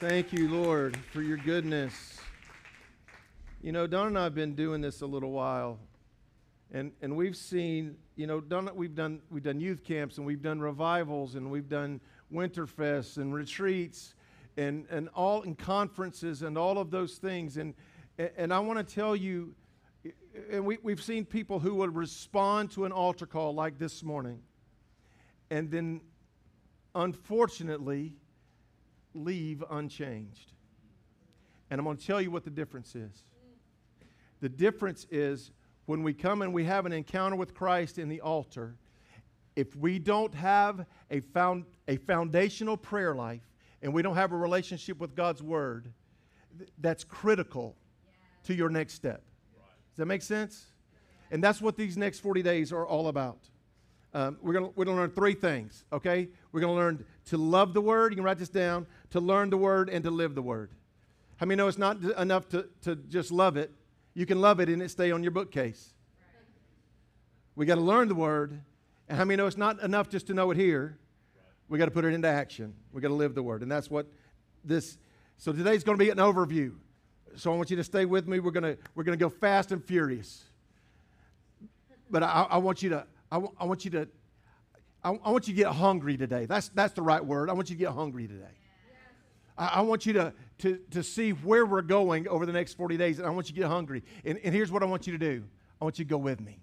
Thank you, Lord, for your goodness. You know, Don and I have been doing this a little while, and, and we've seen, you know, Don, we've, done, we've done youth camps, and we've done revivals, and we've done winterfests and retreats, and, and all and conferences, and all of those things. And, and I want to tell you, and we, we've seen people who would respond to an altar call like this morning, and then unfortunately, leave unchanged. And I'm going to tell you what the difference is. The difference is when we come and we have an encounter with Christ in the altar, if we don't have a, found, a foundational prayer life and we don't have a relationship with God's Word, th- that's critical to your next step. Does that make sense? And that's what these next 40 days are all about. Um, we're going we're gonna learn three things, okay? We're going to learn to love the Word. You can write this down to learn the Word and to live the Word. How many know it's not enough to, to just love it? You can love it and it stay on your bookcase. We got to learn the Word. And how many know it's not enough just to know it here? We got to put it into action. We got to live the Word. And that's what this, so today's going to be an overview. So I want you to stay with me. We're going to, we're going to go fast and furious. But I, I want you to, I, w- I want you to, I, I want you to get hungry today. That's, that's the right word. I want you to get hungry today. I, I want you to, to, to see where we're going over the next 40 days, and I want you to get hungry. And, and here's what I want you to do I want you to go with me.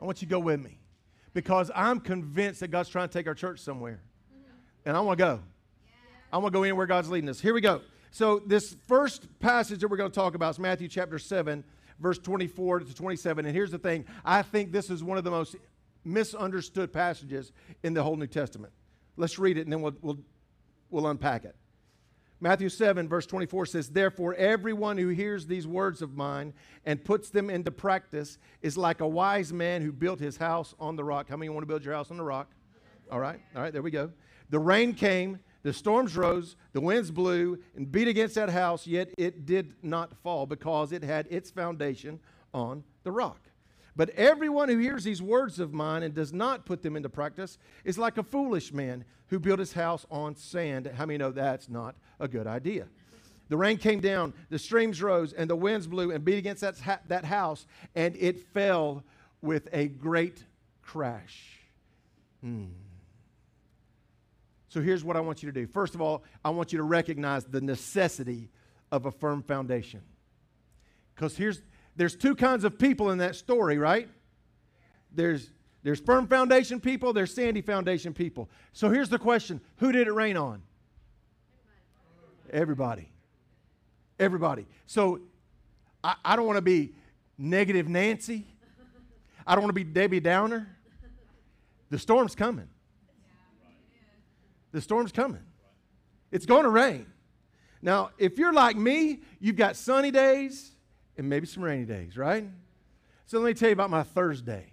I want you to go with me because I'm convinced that God's trying to take our church somewhere. And I want to go. I want to go anywhere God's leading us. Here we go. So, this first passage that we're going to talk about is Matthew chapter 7, verse 24 to 27. And here's the thing I think this is one of the most misunderstood passages in the whole New Testament. Let's read it and then we'll, we'll, we'll unpack it. Matthew 7, verse 24 says, Therefore, everyone who hears these words of mine and puts them into practice is like a wise man who built his house on the rock. How many want to build your house on the rock? All right, all right, there we go. The rain came, the storms rose, the winds blew and beat against that house, yet it did not fall because it had its foundation on the rock. But everyone who hears these words of mine and does not put them into practice is like a foolish man who built his house on sand. How many know that's not a good idea? The rain came down, the streams rose, and the winds blew and beat against that, ha- that house, and it fell with a great crash. Hmm. So here's what I want you to do. First of all, I want you to recognize the necessity of a firm foundation. Because here's there's two kinds of people in that story, right? There's there's firm foundation people, there's sandy foundation people. So here's the question Who did it rain on? Everybody. Everybody. So I, I don't want to be negative Nancy. I don't want to be Debbie Downer. The storm's coming. The storm's coming. It's going to rain. Now, if you're like me, you've got sunny days and maybe some rainy days, right? So let me tell you about my Thursday.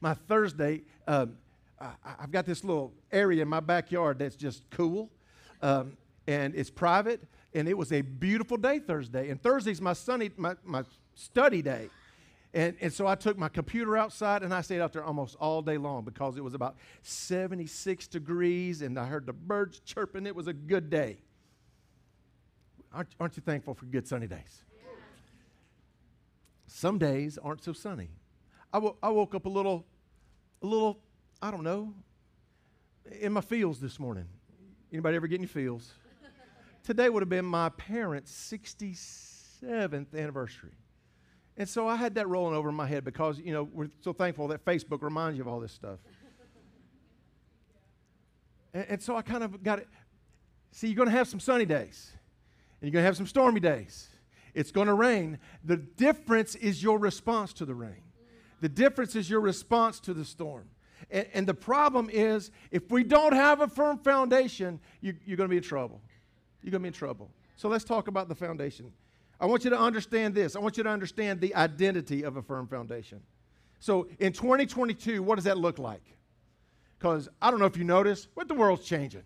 My Thursday, um, I, have got this little area in my backyard that's just cool, um, and it's private, and it was a beautiful day Thursday. And Thursday's my sunny, my, my study day. And, and so I took my computer outside and I stayed out there almost all day long because it was about 76 degrees and I heard the birds chirping. It was a good day. Aren't, aren't you thankful for good sunny days? Some days aren't so sunny. I, w- I woke up a little, a little, I don't know, in my feels this morning. Anybody ever get any feels? Today would have been my parents' 67th anniversary. And so I had that rolling over in my head because, you know, we're so thankful that Facebook reminds you of all this stuff. and, and so I kind of got it. See, you're going to have some sunny days, and you're going to have some stormy days. It's going to rain. The difference is your response to the rain. The difference is your response to the storm. And, and the problem is, if we don't have a firm foundation, you, you're going to be in trouble. You're going to be in trouble. So let's talk about the foundation. I want you to understand this. I want you to understand the identity of a firm foundation. So in 2022, what does that look like? Because I don't know if you noticed, but the world's changing.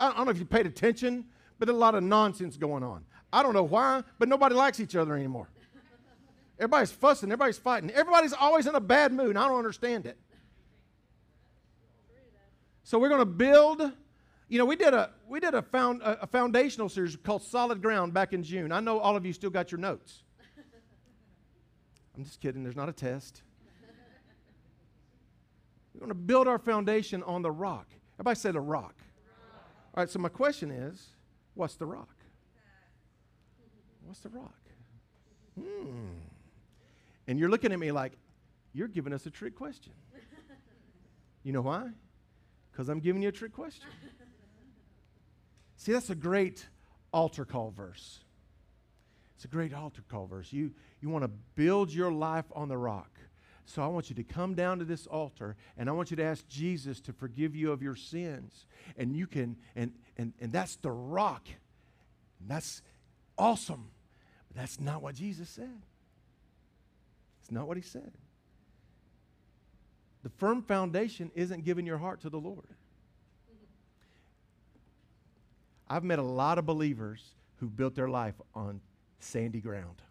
I don't know if you paid attention, but there's a lot of nonsense going on. I don't know why, but nobody likes each other anymore. Everybody's fussing, everybody's fighting. Everybody's always in a bad mood, I don't understand it. So we're going to build You know, we did a we did a found a, a foundational series called Solid Ground back in June. I know all of you still got your notes. I'm just kidding. There's not a test. We're going to build our foundation on the rock. Everybody say the rock. rock. All right, so my question is what's the rock? What's the rock? Hmm. And you're looking at me like, you're giving us a trick question. You know why? Because I'm giving you a trick question. See, that's a great altar call verse. It's a great altar call verse. You, you want to build your life on the rock. So I want you to come down to this altar and I want you to ask Jesus to forgive you of your sins. And you can, and, and, and that's the rock. And that's awesome. That's not what Jesus said. It's not what he said. The firm foundation isn't giving your heart to the Lord. I've met a lot of believers who built their life on sandy ground.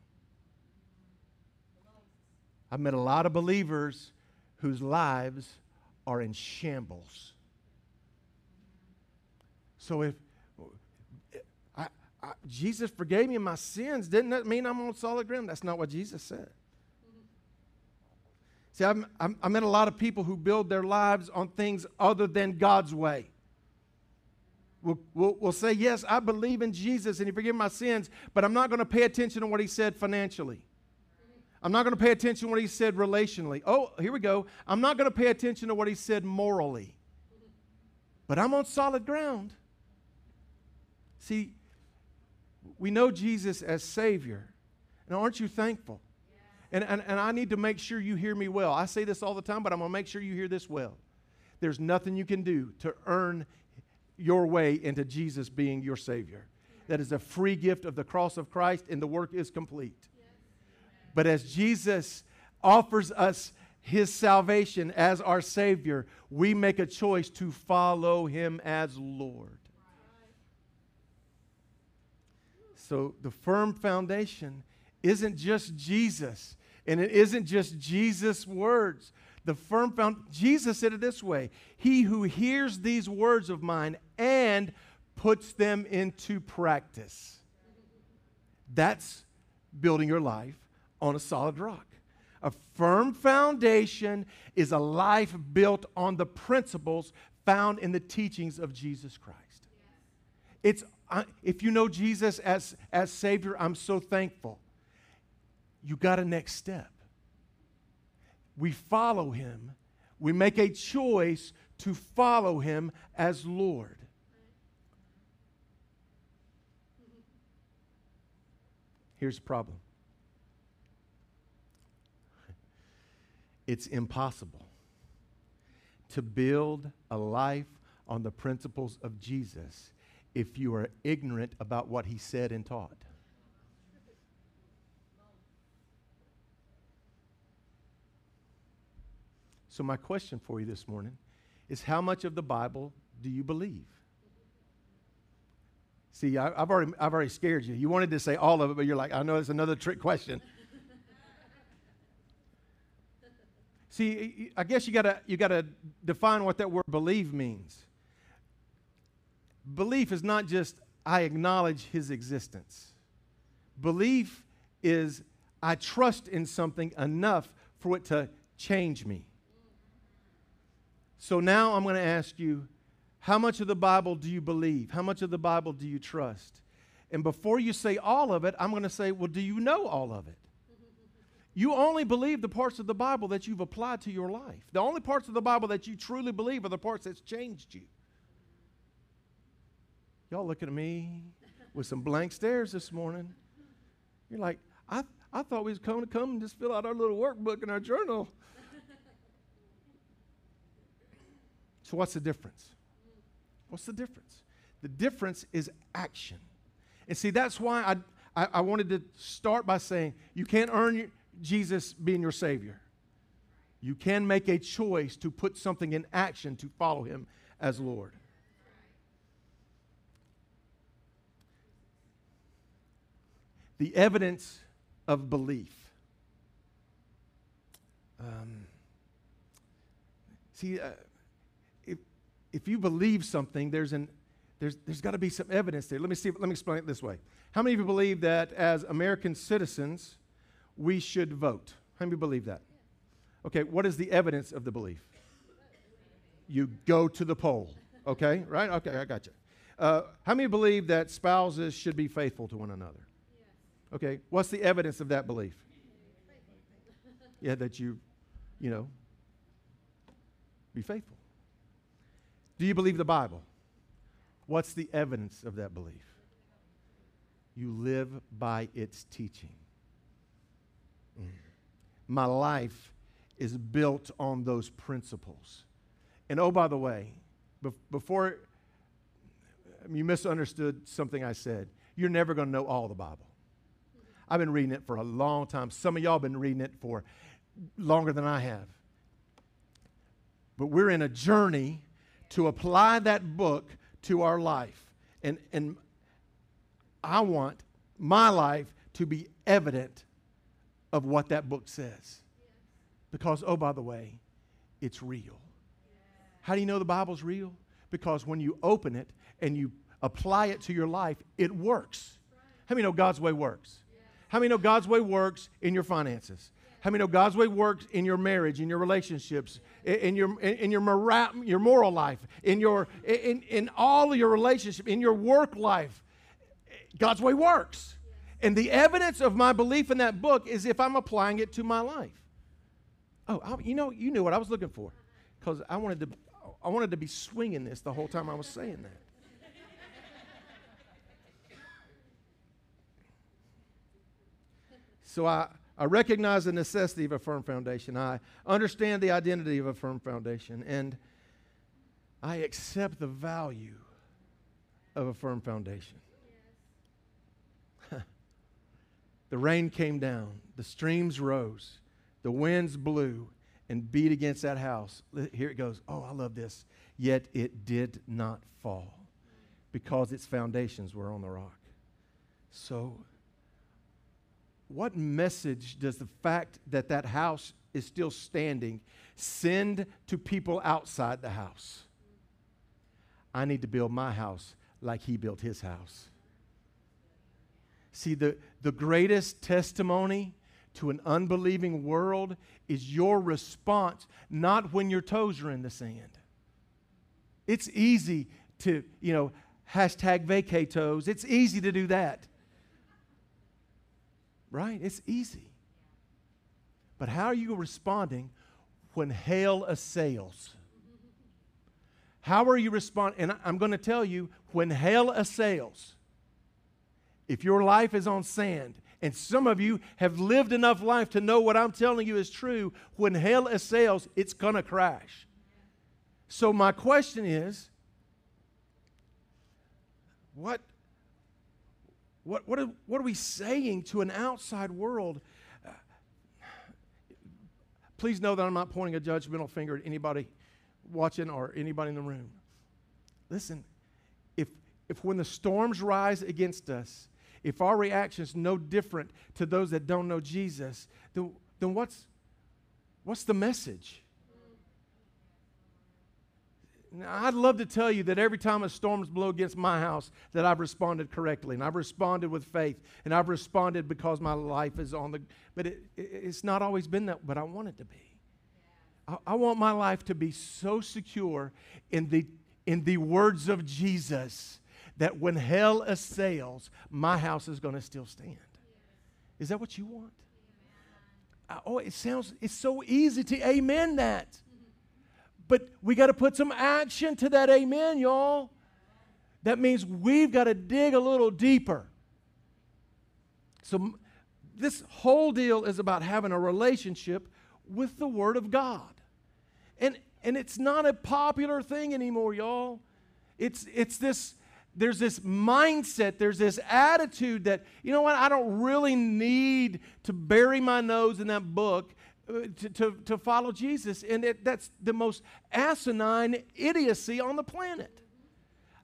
I've met a lot of believers whose lives are in shambles. So if I, Jesus forgave me my sins, didn't that mean I'm on solid ground? That's not what Jesus said. See, I've, i met a lot of people who build their lives on things other than God's way. We'll, we'll, we'll, say, Yes, I believe in Jesus and He forgive my sins, but I'm not going to pay attention to what He said financially. I'm not going to pay attention to what He said relationally. Oh, here we go. I'm not going to pay attention to what He said morally. But I'm on solid ground. See, we know Jesus as Savior. And aren't you thankful? And, and, and I need to make sure you hear me well. I say this all the time, but I'm going to make sure you hear this well. There's nothing you can do to earn your way into Jesus being your Savior. That is a free gift of the cross of Christ, and the work is complete. But as Jesus offers us his salvation as our Savior, we make a choice to follow him as Lord. So the firm foundation isn't just Jesus, and it isn't just Jesus' words. The firm found, Jesus said it this way He who hears these words of mine and puts them into practice. That's building your life on a solid rock. A firm foundation is a life built on the principles found in the teachings of Jesus Christ. It's, uh, if you know Jesus as, as Savior, I'm so thankful you got a next step. We follow him. We make a choice to follow him as Lord. Here's the problem it's impossible to build a life on the principles of Jesus if you are ignorant about what he said and taught. So, my question for you this morning is how much of the Bible do you believe? See, I, have already, I've already scared you. You wanted to say all of it, but you're like, I know it's another trick question. See, I guess you gotta you gotta define what that word believe means. Belief is not just I acknowledge his existence. Belief is I trust in something enough for it to change me. So now I'm going to ask you how much of the Bible do you believe? How much of the Bible do you trust? And before you say all of it, I'm going to say, well, do you know all of it? You only believe the parts of the Bible that you've applied to your life. The only parts of the Bible that you truly believe are the parts that's changed you. Y'all looking at me with some blank stares this morning. You're like, I, I thought we was coming to come and just fill out our little workbook and our journal. So, what's the difference? What's the difference? The difference is action. And see, that's why I, I, I wanted to start by saying you can't earn your, Jesus being your Savior. You can make a choice to put something in action to follow Him as Lord. The evidence of belief. Um, see, uh, if you believe something, there's an there's, there's got to be some evidence there. Let me see. Let me explain it this way. How many of you believe that as American citizens, we should vote? How many of you believe that? Okay, what is the evidence of the belief? You go to the poll. Okay, right? Okay, I got you. Uh, how many believe that spouses should be faithful to one another? Okay, what's the evidence of that belief? Yeah, that you, you know, be faithful. Do you believe the Bible? What's the evidence of that belief? You live by its teaching. My life is built on those principles. And oh, by the way, be- before you misunderstood something I said, you're never going to know all the Bible. I've been reading it for a long time. Some of y'all have been reading it for longer than I have. But we're in a journey to apply that book to our life. And, and I want my life to be evident of what that book says. Because, oh, by the way, it's real. How do you know the Bible's real? Because when you open it and you apply it to your life, it works. How many know God's way works? How many know God's way works in your finances? How many know God's way works in your marriage, in your relationships, in your, in your, mora- your moral life, in, your, in, in all of your relationship, in your work life? God's way works. And the evidence of my belief in that book is if I'm applying it to my life. Oh, I, you know, you knew what I was looking for because I wanted to, I wanted to be swinging this the whole time I was saying that. So I, I recognize the necessity of a firm foundation. I understand the identity of a firm foundation. And I accept the value of a firm foundation. the rain came down, the streams rose, the winds blew and beat against that house. Here it goes. Oh, I love this. Yet it did not fall because its foundations were on the rock. So, what message does the fact that that house is still standing send to people outside the house? I need to build my house like he built his house. See, the, the greatest testimony to an unbelieving world is your response, not when your toes are in the sand. It's easy to, you know, hashtag vacay toes. It's easy to do that. Right? It's easy. But how are you responding when hell assails? How are you responding? And I'm going to tell you when hell assails, if your life is on sand, and some of you have lived enough life to know what I'm telling you is true, when hell assails, it's going to crash. So, my question is what what, what, are, what are we saying to an outside world? Please know that I'm not pointing a judgmental finger at anybody watching or anybody in the room. Listen, if, if when the storms rise against us, if our reaction is no different to those that don't know Jesus, then, then what's, what's the message? Now, I'd love to tell you that every time a storm's blow against my house, that I've responded correctly, and I've responded with faith, and I've responded because my life is on the. But it, it, it's not always been that. But I want it to be. I, I want my life to be so secure in the in the words of Jesus that when hell assails, my house is going to still stand. Is that what you want? oh, it sounds. It's so easy to amen that. But we got to put some action to that amen, y'all. That means we've got to dig a little deeper. So, this whole deal is about having a relationship with the Word of God. And, and it's not a popular thing anymore, y'all. It's, it's this, there's this mindset, there's this attitude that, you know what, I don't really need to bury my nose in that book to, to, to follow Jesus. And it, that's the most asinine idiocy on the planet.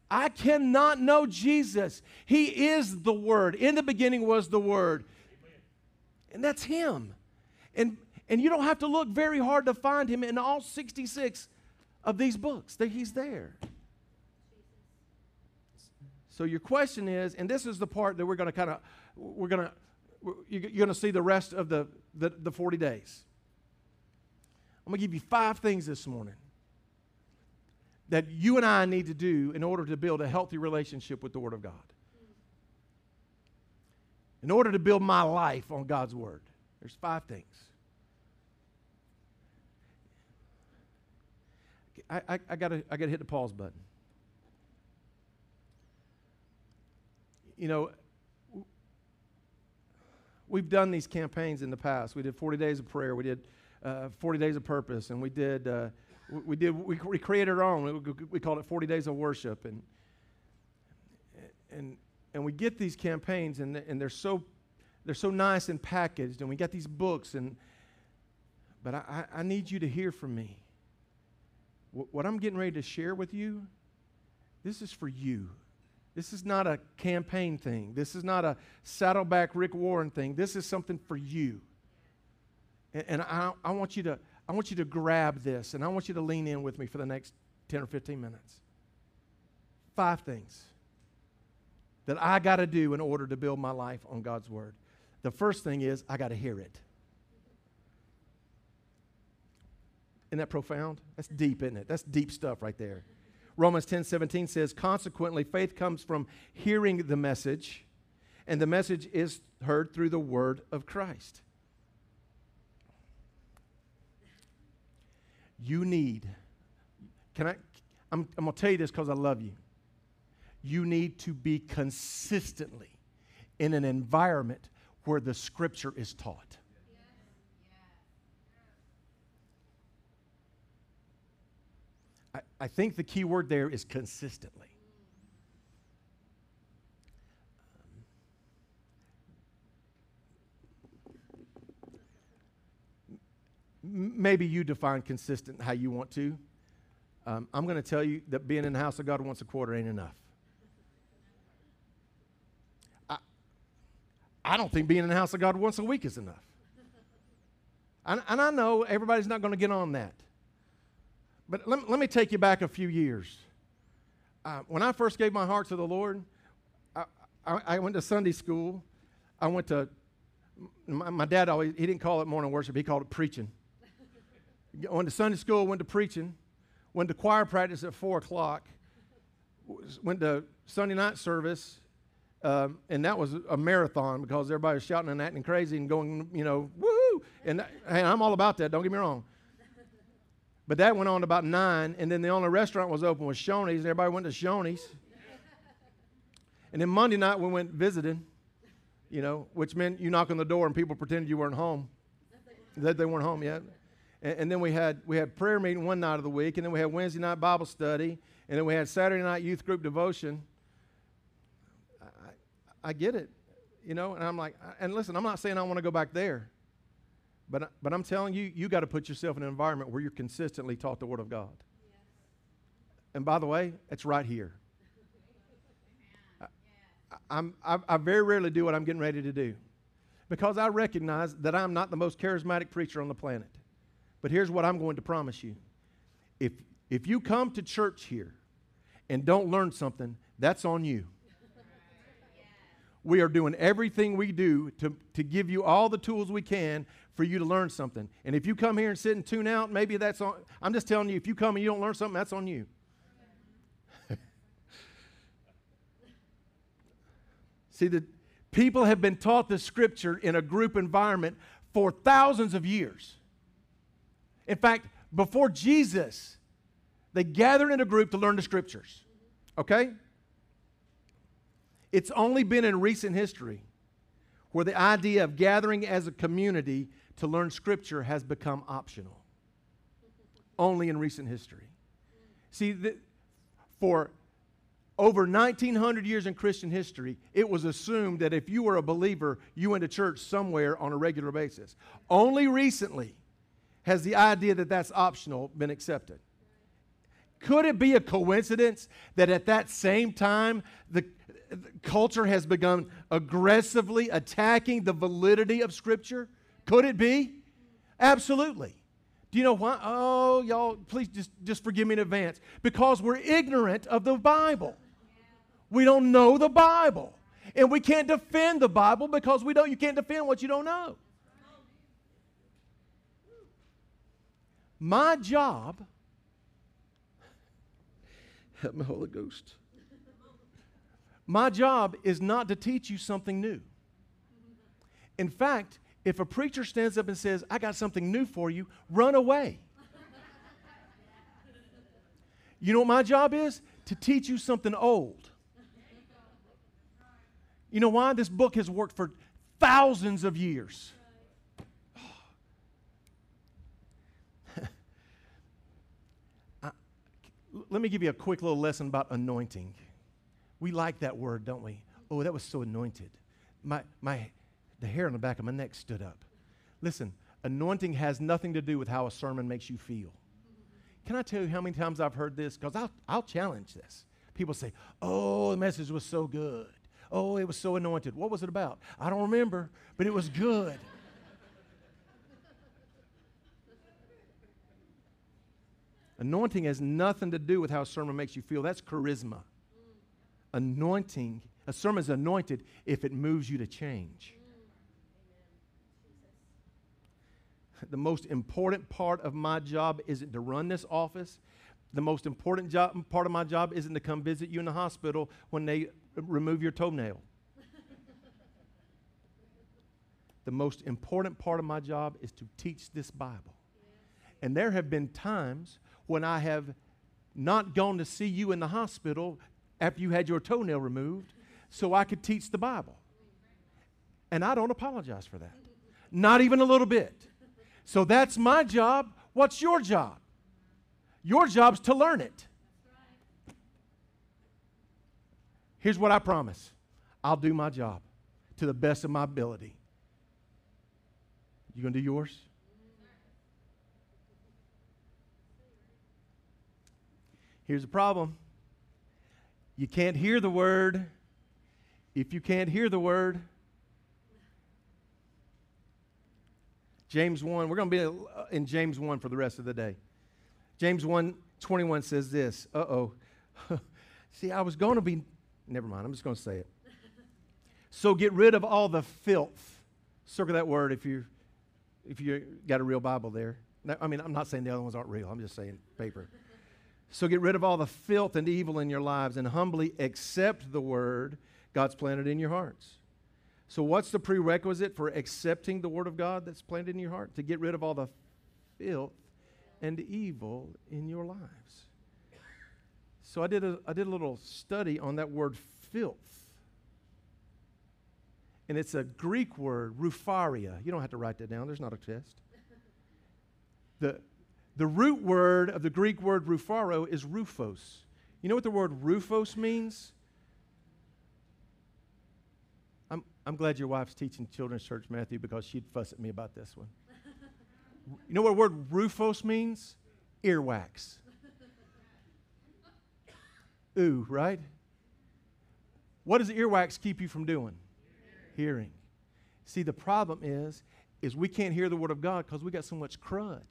I cannot know Jesus. He is the Word. In the beginning was the Word. And that's Him. And, and you don't have to look very hard to find Him in all 66 of these books. That He's there. So your question is, and this is the part that we're going to kind of, we're going to, you're going to see the rest of the, the, the 40 days. I'm going to give you five things this morning that you and I need to do in order to build a healthy relationship with the Word of God. In order to build my life on God's Word, there's five things. I, I, I got I to hit the pause button. You know, we've done these campaigns in the past. We did 40 days of prayer. We did uh, 40 days of purpose, and we did uh, we did we, we created our own. We, called it 40 days of worship, and and and we get these campaigns, and and they're so they're so nice and packaged, and we got these books, and but I, I need you to hear from me. what I'm getting ready to share with you, this is for you. This is not a campaign thing. This is not a saddleback Rick Warren thing. This is something for you. And, and I, I, want you to, I want you to grab this and I want you to lean in with me for the next 10 or 15 minutes. Five things that I got to do in order to build my life on God's Word. The first thing is I got to hear it. Isn't that profound? That's deep, isn't it? That's deep stuff right there. Romans 10 17 says, Consequently, faith comes from hearing the message, and the message is heard through the word of Christ. You need, can I? I'm, I'm going to tell you this because I love you. You need to be consistently in an environment where the scripture is taught. I, I think the key word there is consistently. Maybe you define consistent how you want to. Um, I'm going to tell you that being in the house of God once a quarter ain't enough. I, I don't think being in the house of God once a week is enough. and, and I know everybody's not going to get on that. But let, let me take you back a few years. Uh, when I first gave my heart to the Lord, I, I, I went to Sunday school. I went to, my, my, dad always, he didn't call it morning worship, he called it preaching. Went to Sunday school, went to preaching, went to choir practice at 4 o'clock, went to Sunday night service, um, and that was a marathon because everybody was shouting and acting crazy and going, you know, woo! And hey, I'm all about that, don't get me wrong. But that went on about nine, and then the only restaurant was open was Shoney's, and everybody went to Shoney's. and then Monday night we went visiting, you know, which meant you knock on the door and people pretended you weren't home, that they weren't home yet. And, and then we had we had prayer meeting one night of the week, and then we had Wednesday night Bible study, and then we had Saturday night youth group devotion. I, I get it, you know, and I'm like, and listen, I'm not saying I want to go back there. But, but I'm telling you, you got to put yourself in an environment where you're consistently taught the Word of God. Yes. And by the way, it's right here. I, I'm, I, I very rarely do what I'm getting ready to do because I recognize that I'm not the most charismatic preacher on the planet. But here's what I'm going to promise you if, if you come to church here and don't learn something, that's on you. We are doing everything we do to, to give you all the tools we can for you to learn something. And if you come here and sit and tune out, maybe that's on. I'm just telling you, if you come and you don't learn something, that's on you. See, the people have been taught the scripture in a group environment for thousands of years. In fact, before Jesus, they gathered in a group to learn the scriptures. Okay? It's only been in recent history where the idea of gathering as a community to learn Scripture has become optional. Only in recent history. See, the, for over 1900 years in Christian history, it was assumed that if you were a believer, you went to church somewhere on a regular basis. Only recently has the idea that that's optional been accepted. Could it be a coincidence that at that same time the culture has begun aggressively attacking the validity of Scripture? Could it be? Absolutely. Do you know why? Oh, y'all, please just, just forgive me in advance. Because we're ignorant of the Bible. We don't know the Bible. And we can't defend the Bible because we don't you can't defend what you don't know. My job help me Holy Ghost. My job is not to teach you something new. In fact, if a preacher stands up and says, I got something new for you, run away. You know what my job is? To teach you something old. You know why? This book has worked for thousands of years. Let me give you a quick little lesson about anointing. We like that word, don't we? Oh, that was so anointed. My, my, the hair on the back of my neck stood up. Listen, anointing has nothing to do with how a sermon makes you feel. Can I tell you how many times I've heard this? Because I'll, I'll challenge this. People say, oh, the message was so good. Oh, it was so anointed. What was it about? I don't remember, but it was good. Anointing has nothing to do with how a sermon makes you feel. That's charisma. Anointing, a sermon is anointed if it moves you to change. The most important part of my job isn't to run this office. The most important job, part of my job isn't to come visit you in the hospital when they remove your toenail. the most important part of my job is to teach this Bible. And there have been times when I have not gone to see you in the hospital after you had your toenail removed so I could teach the Bible. And I don't apologize for that. Not even a little bit. So that's my job. What's your job? Your job's to learn it. Here's what I promise I'll do my job to the best of my ability. You to do yours? Here's the problem you can't hear the word. If you can't hear the word, James 1, we're going to be in James 1 for the rest of the day. James 1 21 says this. Uh oh. See, I was going to be, never mind, I'm just going to say it. So get rid of all the filth. Circle that word if you if you got a real Bible there. I mean, I'm not saying the other ones aren't real. I'm just saying paper. So get rid of all the filth and evil in your lives and humbly accept the word God's planted in your hearts. So, what's the prerequisite for accepting the word of God that's planted in your heart? To get rid of all the filth and evil in your lives. So, I did a, I did a little study on that word filth. And it's a Greek word, rufaria. You don't have to write that down, there's not a test. The, the root word of the Greek word rufaro is rufos. You know what the word rufos means? I'm, I'm glad your wife's teaching children's church, Matthew, because she'd fuss at me about this one. you know what the word rufos means? Earwax. Ooh, right? What does earwax keep you from doing? Hearing. See, the problem is, is we can't hear the word of God because we got so much crud.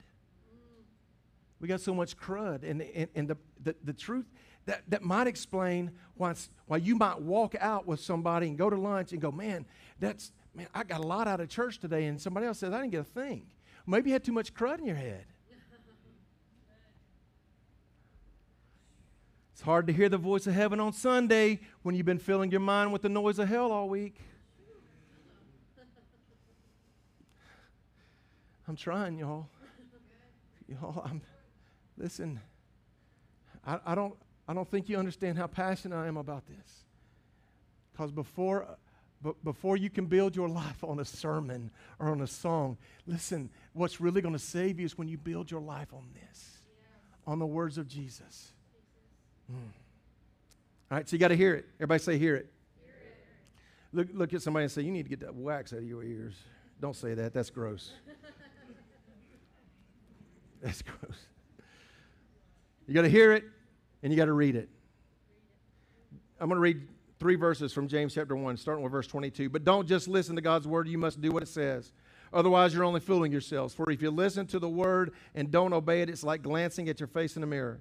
We got so much crud. And, and, and the, the, the truth, that, that might explain why, why you might walk out with somebody and go to lunch and go, man, that's, man, I got a lot out of church today. And somebody else says, I didn't get a thing. Maybe you had too much crud in your head. It's hard to hear the voice of heaven on Sunday when you've been filling your mind with the noise of hell all week. I'm trying, y'all. Y'all, I'm Listen, I, I, don't, I don't think you understand how passionate I am about this. Because before, b- before you can build your life on a sermon or on a song, listen, what's really going to save you is when you build your life on this, yeah. on the words of Jesus. Mm. All right, so you got to hear it. Everybody say, hear it. hear it. Look, look at somebody and say, you need to get that wax out of your ears. Don't say that. That's gross. That's gross. You got to hear it and you got to read it. I'm going to read three verses from James chapter 1, starting with verse 22. But don't just listen to God's word, you must do what it says. Otherwise, you're only fooling yourselves. For if you listen to the word and don't obey it, it's like glancing at your face in a mirror.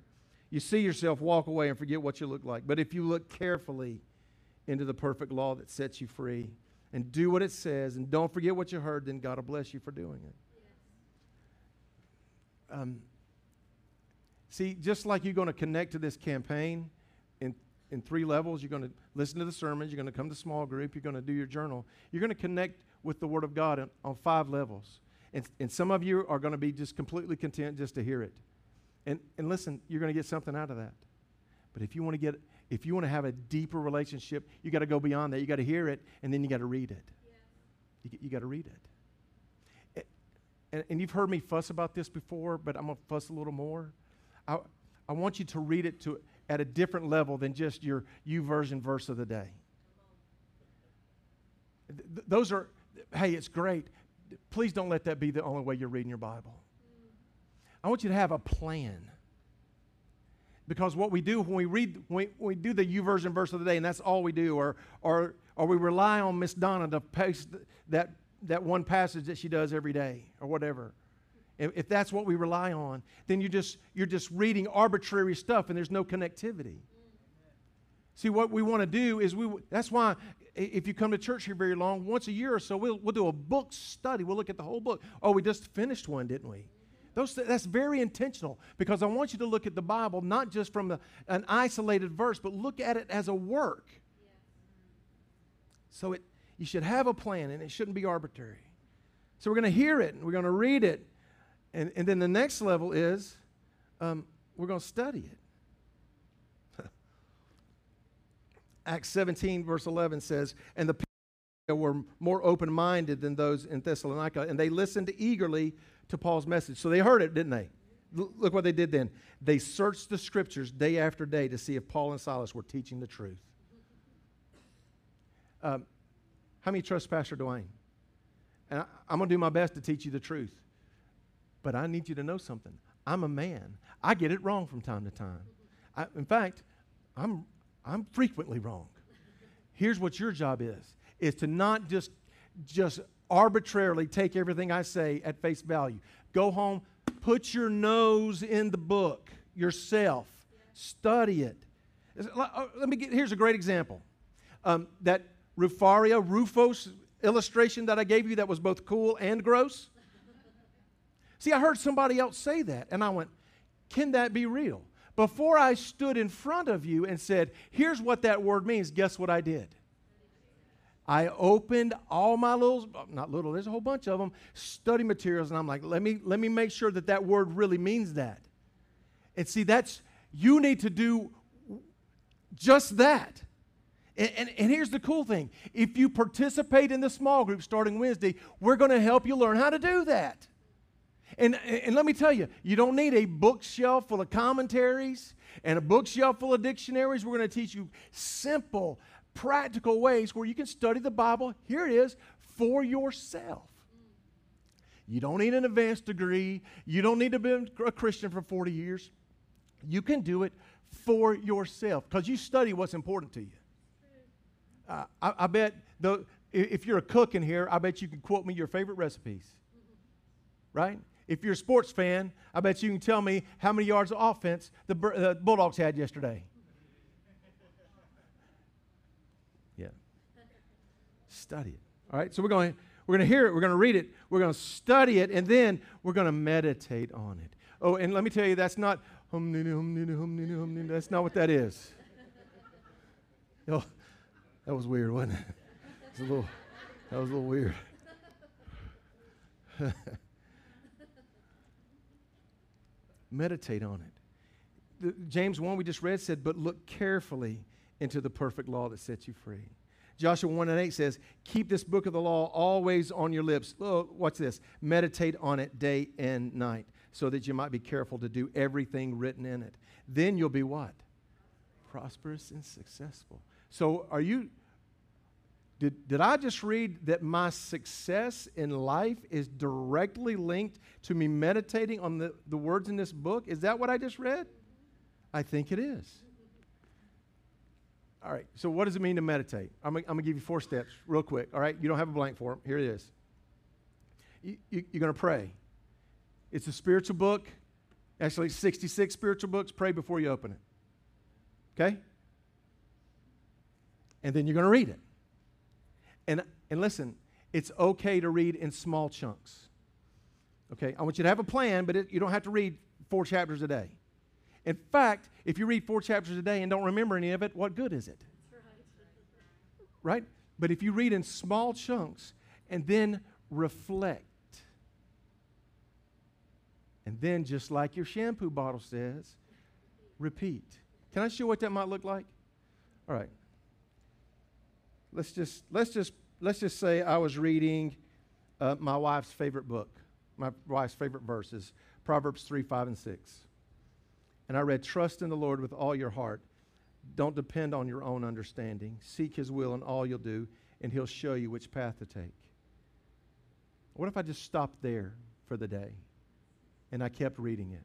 You see yourself walk away and forget what you look like. But if you look carefully into the perfect law that sets you free and do what it says and don't forget what you heard, then God will bless you for doing it. Um, see, just like you're going to connect to this campaign in, in three levels, you're going to listen to the sermons, you're going to come to small group, you're going to do your journal, you're going to connect with the Word of God on, on five levels. And, and some of you are going to be just completely content just to hear it. And, and listen, you're going to get something out of that. But if you want to get, if you want to have a deeper relationship, you got to go beyond that. You got to hear it, and then you got to read it. Yeah. You, you got to read it. And, and you've heard me fuss about this before, but I'm going to fuss a little more. I, I want you to read it to, at a different level than just your YouVersion verse of the day. Th- those are, hey, it's great. Please don't let that be the only way you're reading your Bible. I want you to have a plan. Because what we do when we read, when we, when we do the YouVersion verse of the day, and that's all we do, or, or, or we rely on Miss Donna to paste that, that one passage that she does every day, or whatever. If, that's what we rely on, then you're just, you're just reading arbitrary stuff and there's no connectivity. See, what we want to do is we, that's why if you come to church here very long, once a year or so, we'll, we'll do a book study. We'll look at the whole book. Oh, we just finished one, didn't we? Those, that's very intentional because I want you to look at the Bible not just from the, an isolated verse, but look at it as a work. So it, you should have a plan and it shouldn't be arbitrary. So we're going to hear it and we're going to read it. And, and then the next level is um, we're going to study it. Acts 17, verse 11 says, And the people were more open minded than those in Thessalonica, and they listened eagerly to Paul's message. So they heard it, didn't they? Look what they did then. They searched the scriptures day after day to see if Paul and Silas were teaching the truth. Um, how many trust Pastor Dwayne? And I, I'm going to do my best to teach you the truth. But I need you to know something. I'm a man. I get it wrong from time to time. I, in fact, I'm, I'm frequently wrong. Here's what your job is, is to not just, just arbitrarily take everything I say at face value. Go home, put your nose in the book yourself, study it. Uh, let me get, here's a great example. Um, that Rufaria, Rufos illustration that I gave you that was both cool and gross. See, I heard somebody else say that, and I went, Can that be real? Before I stood in front of you and said, Here's what that word means, guess what I did? I opened all my little, not little, there's a whole bunch of them, study materials, and I'm like, let me, let me make sure that that word really means that. And see, that's, you need to do just that. And, and, and, here's the cool thing if you participate in the small group starting Wednesday, we're going to help you learn how to do that. And, and let me tell you, you don't need a bookshelf full of commentaries and a bookshelf full of dictionaries. We're going to teach you simple, practical ways where you can study the Bible. Here it is for yourself. You don't need an advanced degree. You don't need to be a Christian for 40 years. You can do it for yourself because you study what's important to you. Uh, I, I, bet the, if you're a cook in here, I bet you can quote me your favorite recipes. Right? If you're a sports fan, I bet you can tell me how many yards of offense the, the uh, Bulldogs had yesterday. Yeah. Study it. All right, so we're going, we're going to hear it, we're going to read it, we're going to study it, and then we're going to meditate on it. Oh, and let me tell you, that's not, that's not what that is. Oh, that was weird, wasn't it? it was a little, that was a little weird. Meditate on it. The, James 1 we just read said, But look carefully into the perfect law that sets you free. Joshua 1 and 8 says, Keep this book of the law always on your lips. Oh, what's this? Meditate on it day and night so that you might be careful to do everything written in it. Then you'll be what? Prosperous and successful. So, are you did, did I just read that my success in life is directly linked to me meditating on the, the words in this book? Is that what I just read? I think it is. All right, so what does it mean to meditate? I'm going to give you four steps real quick. All right, you don't have a blank for them. Here it is. You, you, you're going to pray. It's a spiritual book, actually, 66 spiritual books. Pray before you open it. Okay? and then you're going to read it. And, and listen, it's okay to read in small chunks. Okay, I want you to have a plan, but it, you don't have to read four chapters a day. In fact, if you read four chapters a day and don't remember any of it, what good is it? Right? But if you read in small chunks and then reflect, and then just like your shampoo bottle says, repeat. Can I show you what that might look like? All right. Let's just let's just let's just say I was reading uh, my wife's favorite book. My wife's favorite verses, Proverbs 3, 5, and 6. And I read, Trust in the Lord with all your heart. Don't depend on your own understanding. Seek his will in all you'll do, and he'll show you which path to take. What if I just stopped there for the day and I kept reading it?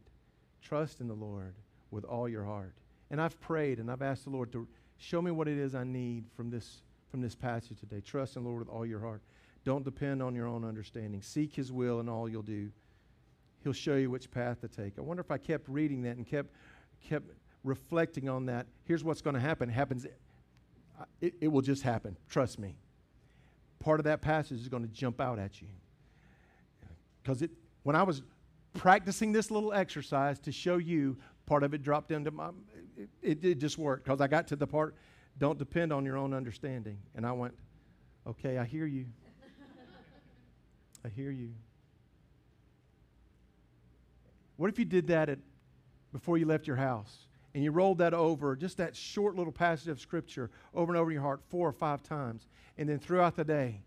Trust in the Lord with all your heart. And I've prayed and I've asked the Lord to show me what it is I need from this, from this passage today. Trust in the Lord with all your heart. Don't depend on your own understanding. Seek His will in all you'll do. He'll show you which path to take. I wonder if I kept reading that and kept, kept reflecting on that. Here's what's going to happen. It happens. It, it will just happen. Trust me. Part of that passage is going to jump out at you. Because it, when I was practicing this little exercise to show you, part of it dropped into my, it, it, just worked. Because I got to the part, don't depend on your own understanding. And I went, okay, I hear you. I hear you. What if you did that at, before you left your house and you rolled that over, just that short little passage of Scripture over and over in your heart four or five times, and then throughout the day?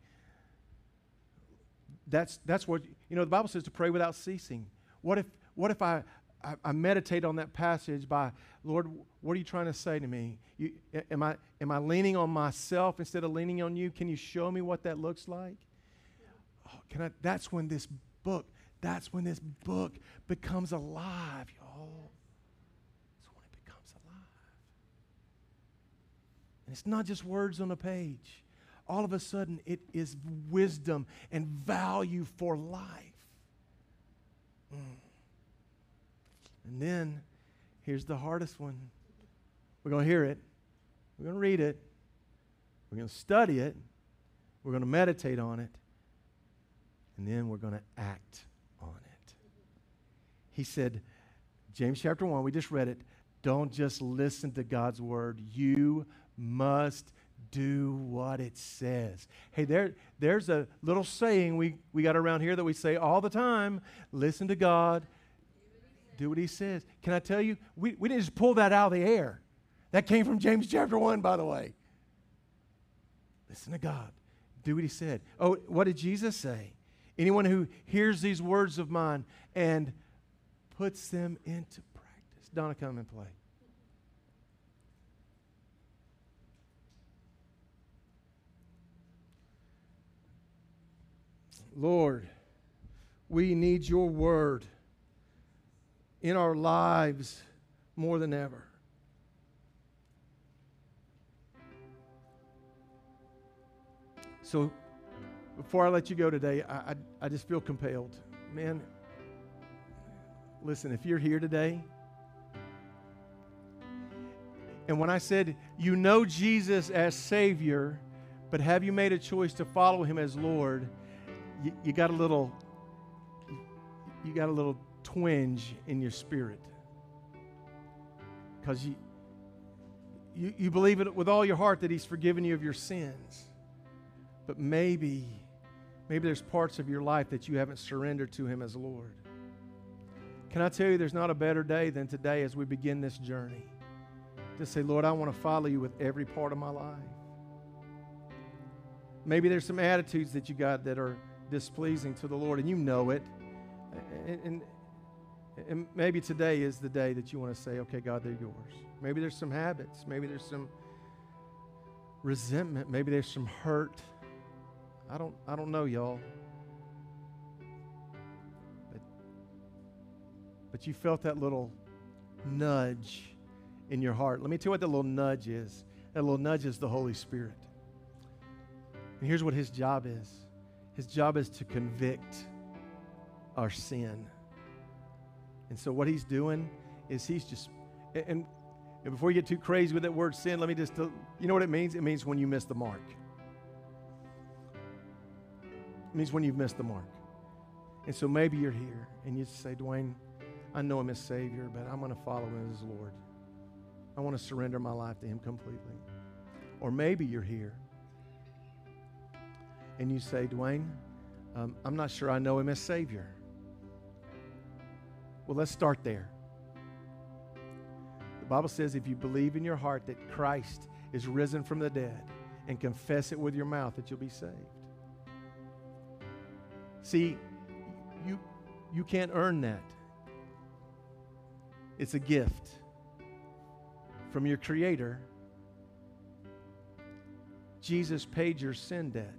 That's, that's what, you know, the Bible says to pray without ceasing. What if, what if I, I, I meditate on that passage by, Lord, what are you trying to say to me? You, am, I, am I leaning on myself instead of leaning on you? Can you show me what that looks like? Oh, can I, that's when this book, that's when this book becomes alive, y'all. That's when it becomes alive. And it's not just words on a page. All of a sudden, it is wisdom and value for life. Mm. And then, here's the hardest one. We're going to hear it. We're going to read it. We're going to study it. We're going to meditate on it and then we're going to act on it. He said, James chapter 1, we just read it. Don't just listen to God's word. You must do what it says. Hey, there, there's a little saying we, we got around here that we say all the time listen to God, do what He says. Can I tell you, we, we didn't just pull that out of the air. That came from James chapter 1, by the way. Listen to God, do what He said. Oh, what did Jesus say? Anyone who hears these words of mine and puts them into practice. Donna, come and play. Lord, we need your word in our lives more than ever. So before I let you go today, I, I, I just feel compelled. Man, listen, if you're here today, and when I said, you know Jesus as Savior, but have you made a choice to follow Him as Lord, you, you got a little, you got a little twinge in your spirit. Because you, you, you believe it with all your heart that He's forgiven you of your sins. But maybe Maybe there's parts of your life that you haven't surrendered to Him as Lord. Can I tell you, there's not a better day than today as we begin this journey. To say, Lord, I want to follow you with every part of my life. Maybe there's some attitudes that you got that are displeasing to the Lord, and you know it. And, and, and maybe today is the day that you want to say, okay, God, they're yours. Maybe there's some habits. Maybe there's some resentment. Maybe there's some hurt. I don't, I don't know, y'all. But, but you felt that little nudge in your heart. Let me tell you what that little nudge is. That little nudge is the Holy Spirit. And here's what his job is his job is to convict our sin. And so what he's doing is he's just, and And before you get too crazy with that word sin, let me just, you know what it means? It means when you miss the mark. It means when you've missed the mark. And so maybe you're here and you say, Dwayne, I know him as Savior, but I'm going to follow him as Lord. I want to surrender my life to him completely. Or maybe you're here and you say, Dwayne, um, I'm not sure I know him as Savior. Well, let's start there. The Bible says if you believe in your heart that Christ is risen from the dead and confess it with your mouth, that you'll be saved. See, you, you can't earn that. It's a gift from your Creator. Jesus paid your sin debt.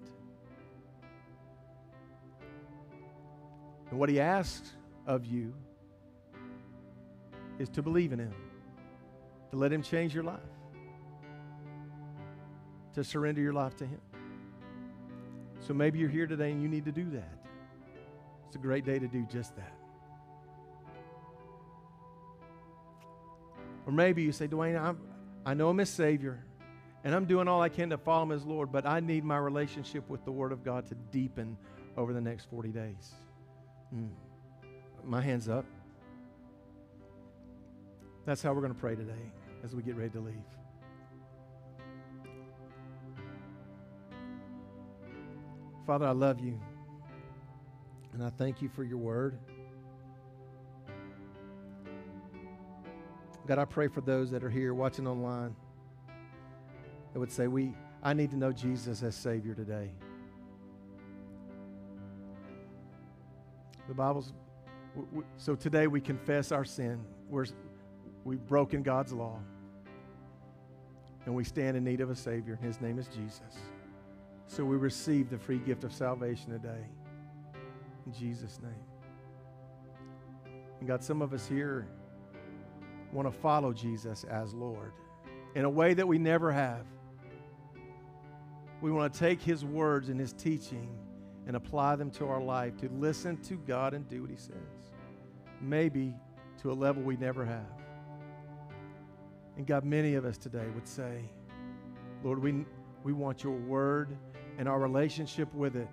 And what He asks of you is to believe in Him, to let Him change your life, to surrender your life to Him. So maybe you're here today and you need to do that. It's a great day to do just that. Or maybe you say, Dwayne, I'm, I know I'm his Savior, and I'm doing all I can to follow him as Lord, but I need my relationship with the Word of God to deepen over the next 40 days. Mm. My hand's up. That's how we're going to pray today as we get ready to leave. Father, I love you. And I thank you for your word. God, I pray for those that are here watching online that would say, we, I need to know Jesus as Savior today. The Bible's, so today we confess our sin. We're, we've broken God's law. And we stand in need of a Savior. His name is Jesus. So we receive the free gift of salvation today. In Jesus' name. And God, some of us here want to follow Jesus as Lord in a way that we never have. We want to take His words and His teaching and apply them to our life, to listen to God and do what He says. Maybe to a level we never have. And God, many of us today would say, Lord, we, we want your word and our relationship with it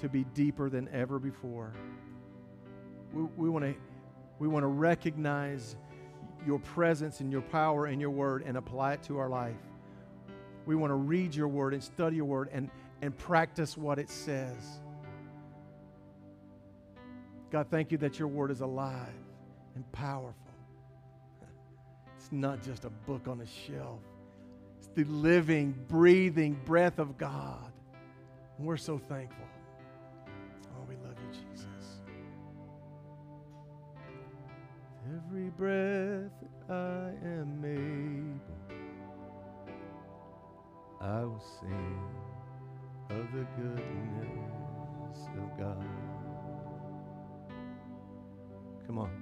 to be deeper than ever before. We, we want to we want to recognize your presence and your power and your word and apply it to our life. We want to read your word and study your word and, and practice what it says. God, thank you that your word is alive and powerful. Not just a book on a shelf, it's the living, breathing breath of God. And we're so thankful. Oh, we love you, Jesus. Every breath I am able, I will sing of the goodness of God. Come on.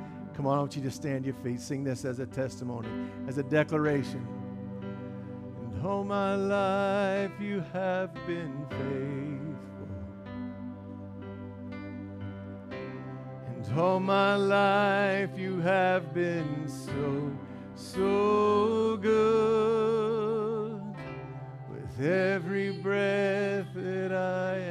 Come on, want you to stand your feet. Sing this as a testimony, as a declaration. And all my life you have been faithful. And all my life you have been so so good with every breath that I am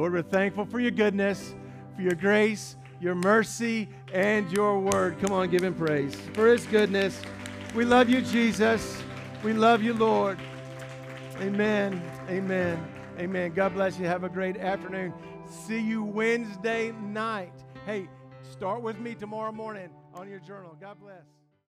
Lord, we're thankful for your goodness, for your grace, your mercy, and your word. Come on, give him praise for his goodness. We love you, Jesus. We love you, Lord. Amen. Amen. Amen. God bless you. Have a great afternoon. See you Wednesday night. Hey, start with me tomorrow morning on your journal. God bless.